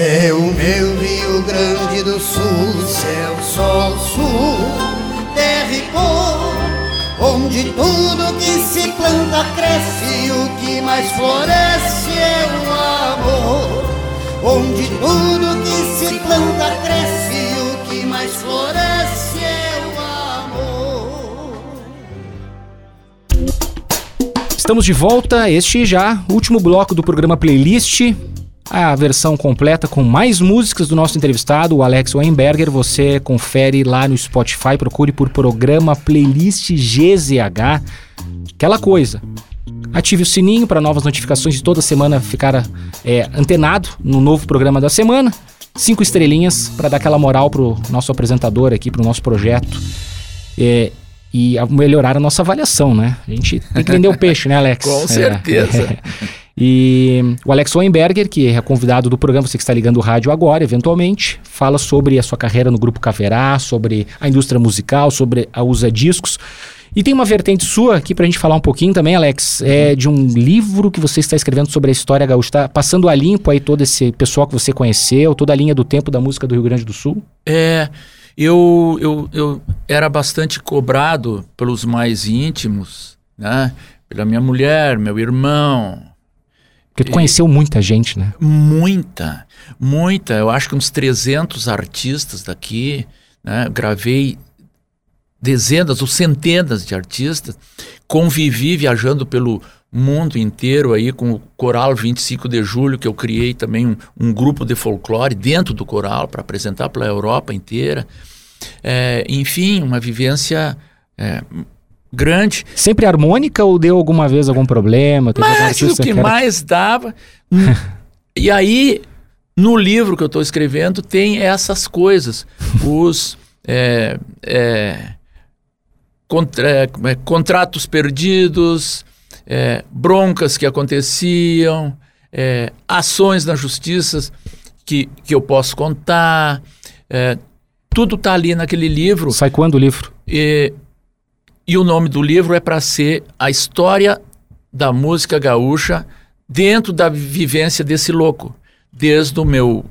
É o meu Rio Grande do Sul, céu, sol, sul, terra e cor, onde tudo que se planta cresce e o que mais floresce é o amor. Onde tudo que se planta cresce e o que mais floresce é o amor. Estamos de volta, este já, último bloco do programa Playlist. A versão completa com mais músicas do nosso entrevistado, o Alex Weinberger. Você confere lá no Spotify, procure por programa Playlist GZH. Aquela coisa. Ative o sininho para novas notificações de toda semana ficar é, antenado no novo programa da semana. Cinco estrelinhas para dar aquela moral pro nosso apresentador aqui, pro nosso projeto. É, e melhorar a nossa avaliação, né? A gente tem que vender o peixe, né, Alex? Com É. E o Alex Weinberger, que é convidado do programa, você que está ligando o rádio agora, eventualmente, fala sobre a sua carreira no Grupo Caverá, sobre a indústria musical, sobre a usa discos. E tem uma vertente sua aqui pra gente falar um pouquinho também, Alex, é de um livro que você está escrevendo sobre a história gaúcha. Está passando a limpo aí todo esse pessoal que você conheceu, toda a linha do tempo da música do Rio Grande do Sul. É, eu, eu, eu era bastante cobrado pelos mais íntimos, né? Pela minha mulher, meu irmão, Porque tu conheceu muita gente, né? muita, muita. Eu acho que uns 300 artistas daqui, né? Gravei dezenas ou centenas de artistas, convivi viajando pelo mundo inteiro aí com o Coral 25 de Julho, que eu criei também um, um grupo de folclore dentro do coral para apresentar pela Europa inteira. É, enfim, uma vivência é, grande. Sempre harmônica ou deu alguma vez algum problema? Mas o que era- mais dava. hum, e aí, no livro que eu estou escrevendo, tem essas coisas. Os é, é, contra- é, é, contratos perdidos, é, broncas que aconteciam, é, ações na justiça que, que eu posso contar. é, tudo está ali naquele livro. Sai quando o livro? E, e o nome do livro é para ser a história da música gaúcha dentro da vivência desse louco, desde o meu,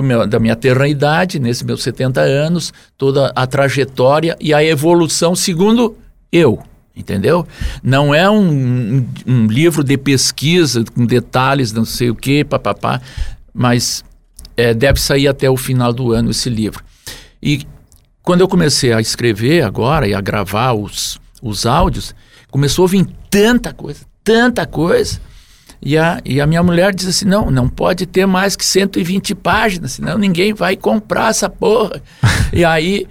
meu da minha terrenidade, nesses meus 70 anos, toda a trajetória e a evolução segundo eu, entendeu? Não é um, um, um livro de pesquisa com detalhes, não sei o que, papapá, mas é, deve sair até o final do ano esse livro. E quando eu comecei a escrever agora e a gravar os, os áudios, começou a vir tanta coisa, tanta coisa. E a, e a minha mulher diz assim: não, não pode ter mais que 120 páginas, senão ninguém vai comprar essa porra. e aí,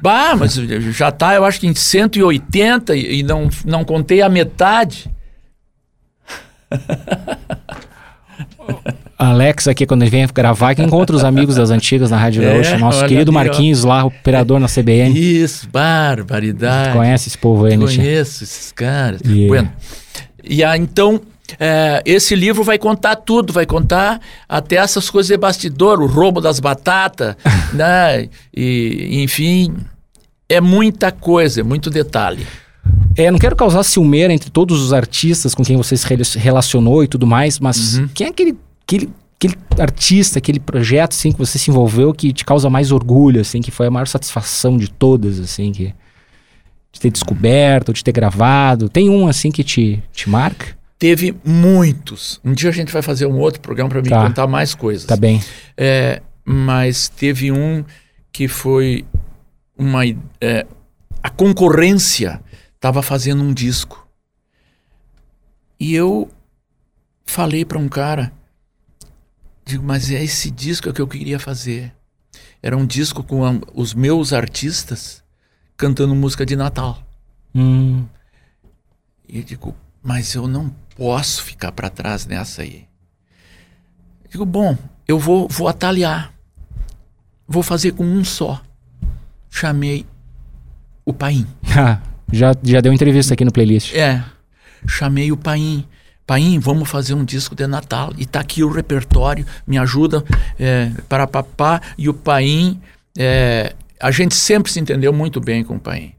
bah, mas já tá, eu acho que em 180 e, e não, não contei a metade. Alex aqui, quando ele vem gravar, que encontra os amigos das antigas na Rádio É, Gaúcha. Nosso querido ali, ó. Marquinhos lá, operador na CBN. Isso, barbaridade. Conhece esse povo aí, né? tia? Conheço esses caras. Yeah. Bueno. E aí, então, é, esse livro vai contar tudo, vai contar até essas coisas de bastidor, o roubo das batatas, né? E, enfim, é muita coisa, é muito detalhe. É, não quero causar ciumeira entre todos os artistas com quem você se rela- relacionou e tudo mais, mas Uhum. quem é aquele, aquele, aquele artista, aquele projeto, assim, que você se envolveu que te causa mais orgulho, assim, que foi a maior satisfação de todas, assim, que... De ter descoberto, de ter gravado. Tem um, assim, que te, te marca? Teve muitos. Um dia a gente vai fazer um outro programa para me Tá. contar mais coisas. Tá bem. É, mas teve um que foi uma. é, a concorrência estava fazendo um disco. E eu falei para um cara, digo, mas é esse disco que eu queria fazer. Era um disco com a- os meus artistas cantando música de Natal. Hum, E eu digo, mas eu não posso ficar para trás nessa aí. Eu digo, bom, eu vou, vou atalhar. Vou fazer com um só. Chamei o Paim. já, já deu entrevista aqui no playlist. É, chamei o Paim. Paim, vamos fazer um disco de Natal. E tá aqui o repertório, me ajuda é, para papá. E o Paim, é, a gente sempre se entendeu muito bem com o Paim.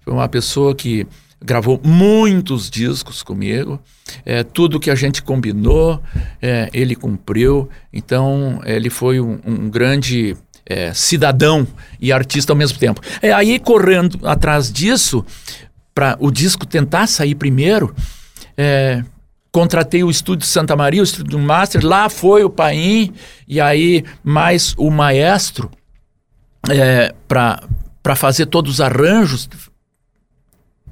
Foi uma pessoa que gravou muitos discos comigo. É, tudo que a gente combinou, é, ele cumpriu. Então, ele foi um, um grande é, cidadão e artista ao mesmo tempo. É, aí, correndo atrás disso, para o disco tentar sair primeiro, é, contratei o estúdio Santa Maria, o estúdio Master, lá foi o Paim, e aí mais o maestro é, para fazer todos os arranjos,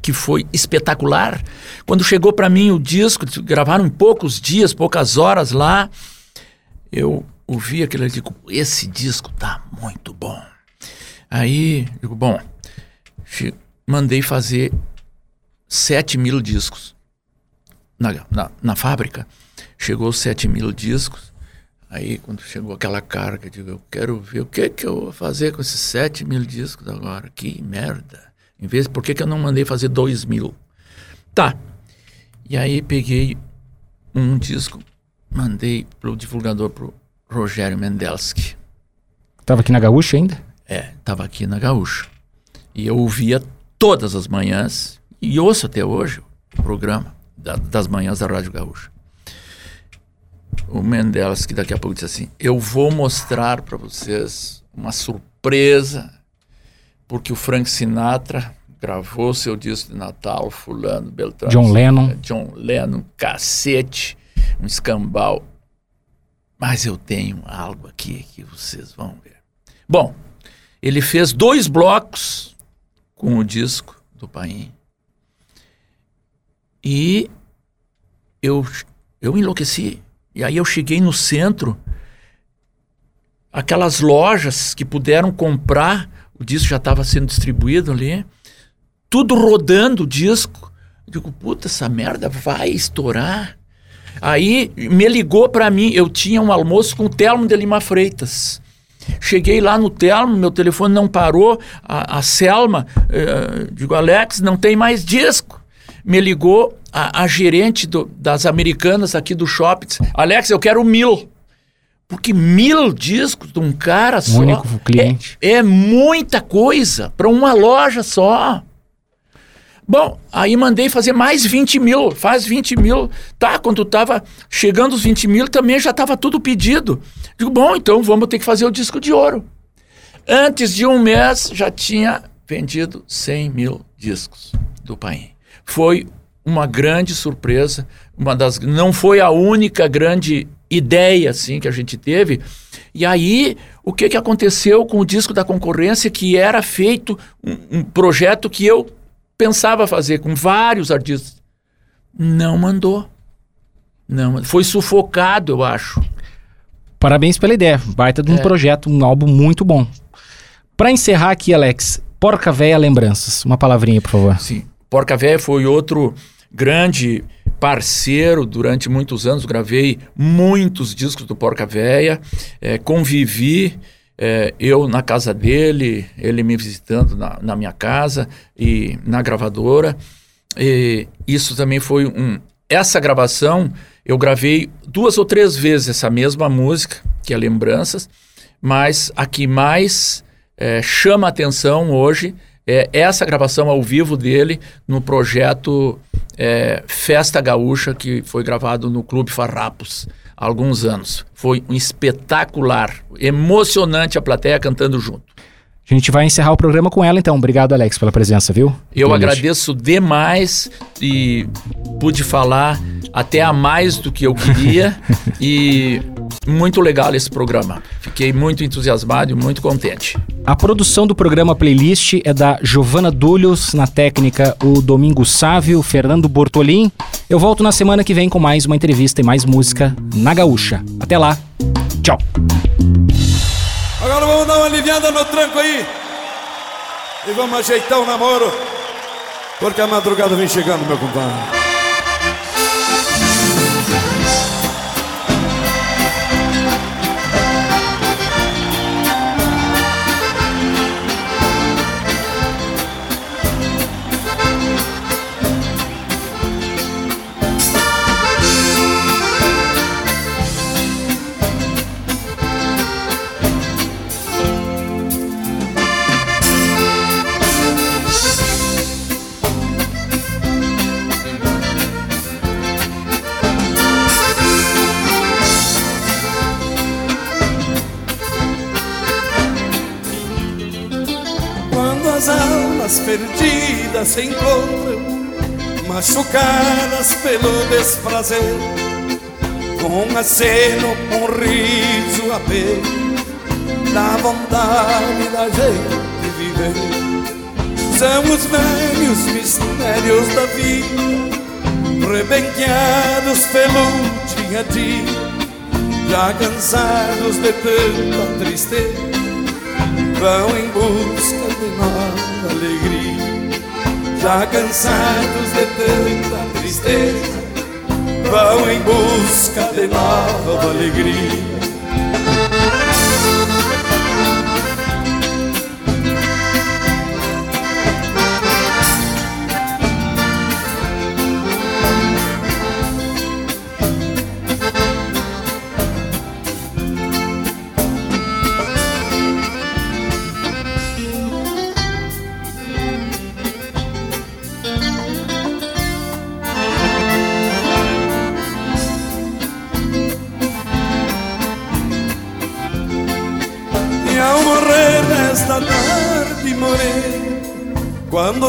que foi espetacular. Quando chegou para mim o disco, gravaram em poucos dias, poucas horas lá, eu ouvi aquilo e digo, esse disco tá muito bom. Aí, digo, bom, mandei fazer 7 mil discos na, na, na fábrica. Chegou 7 mil discos. Aí, quando chegou aquela carga, eu digo, eu quero ver o que, que eu vou fazer com esses 7 mil discos agora. Que merda. Em vez, por que, que eu não mandei fazer 2 mil? Tá. E aí peguei um disco, mandei pro divulgador, pro Rogério Mendelski. Tava aqui na Gaúcha ainda? É, tava aqui na Gaúcha. E eu ouvia todas as manhãs, e ouço até hoje o programa da, das manhãs da Rádio Gaúcha. O Mendelas, que daqui a pouco disse assim: Eu vou mostrar para vocês uma surpresa, porque o Frank Sinatra gravou seu disco de Natal, Fulano, Beltrano. John Lennon. John Lennon, cacete, um escambau. Mas eu tenho algo aqui que vocês vão ver. Bom, ele fez dois blocos com o disco do Paim. E eu, eu enlouqueci. E aí eu cheguei no centro, aquelas lojas que puderam comprar, o disco já estava sendo distribuído ali, tudo rodando o disco. Eu digo, puta, essa merda vai estourar. Aí me ligou para mim, eu tinha um almoço com o Telmo de Lima Freitas. Cheguei lá no Telmo, meu telefone não parou, a, a Selma, eh, digo, Alex, não tem mais disco me ligou a, a gerente do, das americanas aqui do shopping. Alex, eu quero mil. Porque mil discos de um cara Um só. único cliente. É, é muita coisa para uma loja só. Bom, aí mandei fazer mais 20 mil. Faz 20 mil. Tá, quando tava chegando os 20 mil, também já tava tudo pedido. Digo, bom, então vamos ter que fazer o disco de ouro. Antes de um mês, já tinha vendido 100 mil discos do Paim foi uma grande surpresa, uma das não foi a única grande ideia assim que a gente teve. E aí, o que que aconteceu com o disco da concorrência que era feito um, um projeto que eu pensava fazer com vários artistas? Não mandou. Não, foi sufocado, eu acho. Parabéns pela ideia. Baita de um É. projeto, um álbum muito bom. Pra encerrar aqui, Alex, Porca Véia Lembranças. Uma palavrinha, por favor. Sim. Porca Véia foi outro grande parceiro durante muitos anos. Gravei muitos discos do Porca Véia, eh, convivi. eh, eu na casa dele, ele me visitando na, na minha casa e na gravadora. E isso também foi um. Essa gravação eu gravei duas ou três vezes essa mesma música, que é Lembranças, mas a que mais eh, chama atenção hoje é essa gravação ao vivo dele no projeto é, Festa Gaúcha, que foi gravado no Clube Farrapos há alguns anos. Foi um espetacular, emocionante a plateia cantando junto. A gente vai encerrar o programa com ela, então. Obrigado, Alex, pela presença, viu? Eu Playlist. agradeço demais e pude falar até a mais do que eu queria e muito legal esse programa. Fiquei muito entusiasmado e muito contente. A produção do programa Playlist é da Giovana Dulhos, na técnica o Domingo Sávio, Fernando Bortolim. Eu volto na semana que vem com mais uma entrevista e mais música na Gaúcha. Até lá. Tchau. Agora vamos dar uma aliviada no tranco aí. E vamos ajeitar o namoro. Porque a madrugada vem chegando, meu compadre. Almas perdidas se encontram, machucadas pelo desprazer, com aceno, um riso a pé, da vontade da gente viver. São os velhos mistérios da vida, rebenqueados pelo dia a dia, já cansados de tanta tristeza vão em busca de alegria. Já cansados de tanta tristeza, vão em busca de nova alegria.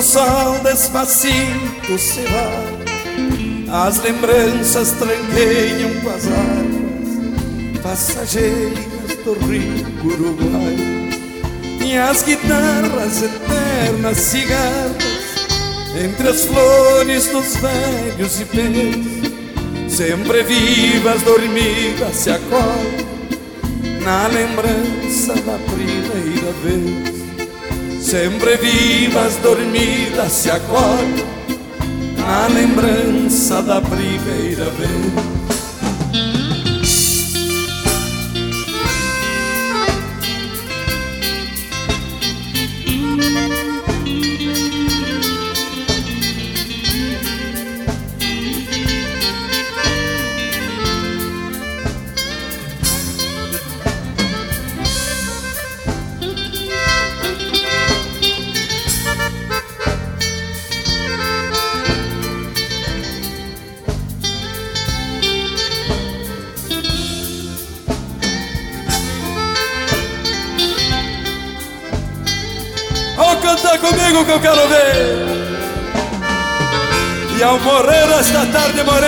O sol despacito se vai, as lembranças tranqueiam com as águas passageiras do rio Uruguai. E as guitarras eternas cigarras entre as flores dos velhos ipês, sempre vivas, dormidas, se acordam na lembrança da primeira vez. Sempre vivas, dormidas, se acordam na lembrança da primeira vez.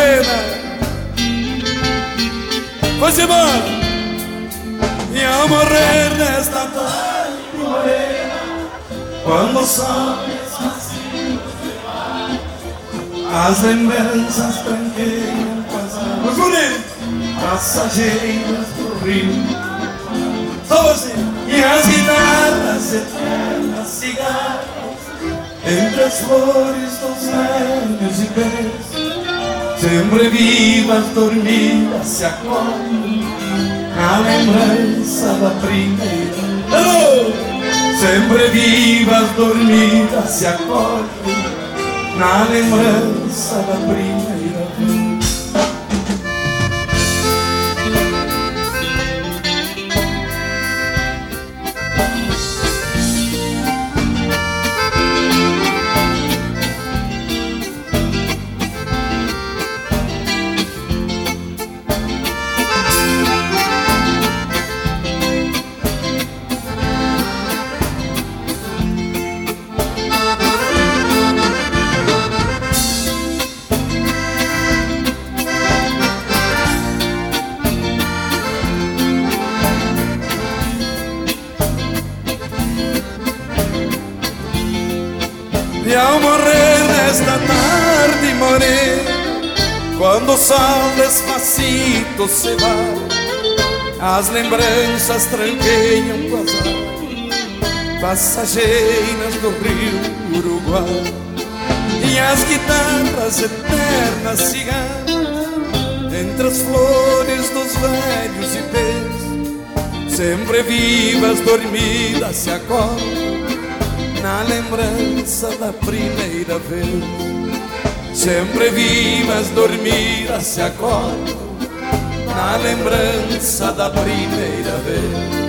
Morena, embora. E ao morrer nesta tarde morena, quando o sol as lembranças tranqueiam águas bonitas, passageiras do rio. E as guitarras eternas cigarras entre as flores dos velhos e pés, sempre vivas, dormidas, se acordam na lembrança da primeira. Alô! Sempre vivas, dormidas, se acordam na lembrança da primeira as lembranças tranqueiam as águas passageiras do rio Uruguai. E as guitarras eternas cigarras entre as flores dos velhos ipês, sempre vivas, dormidas, se acordam na lembrança da primeira vez. Sempre vivas, dormidas, se acordam na lembrança da primeira vez.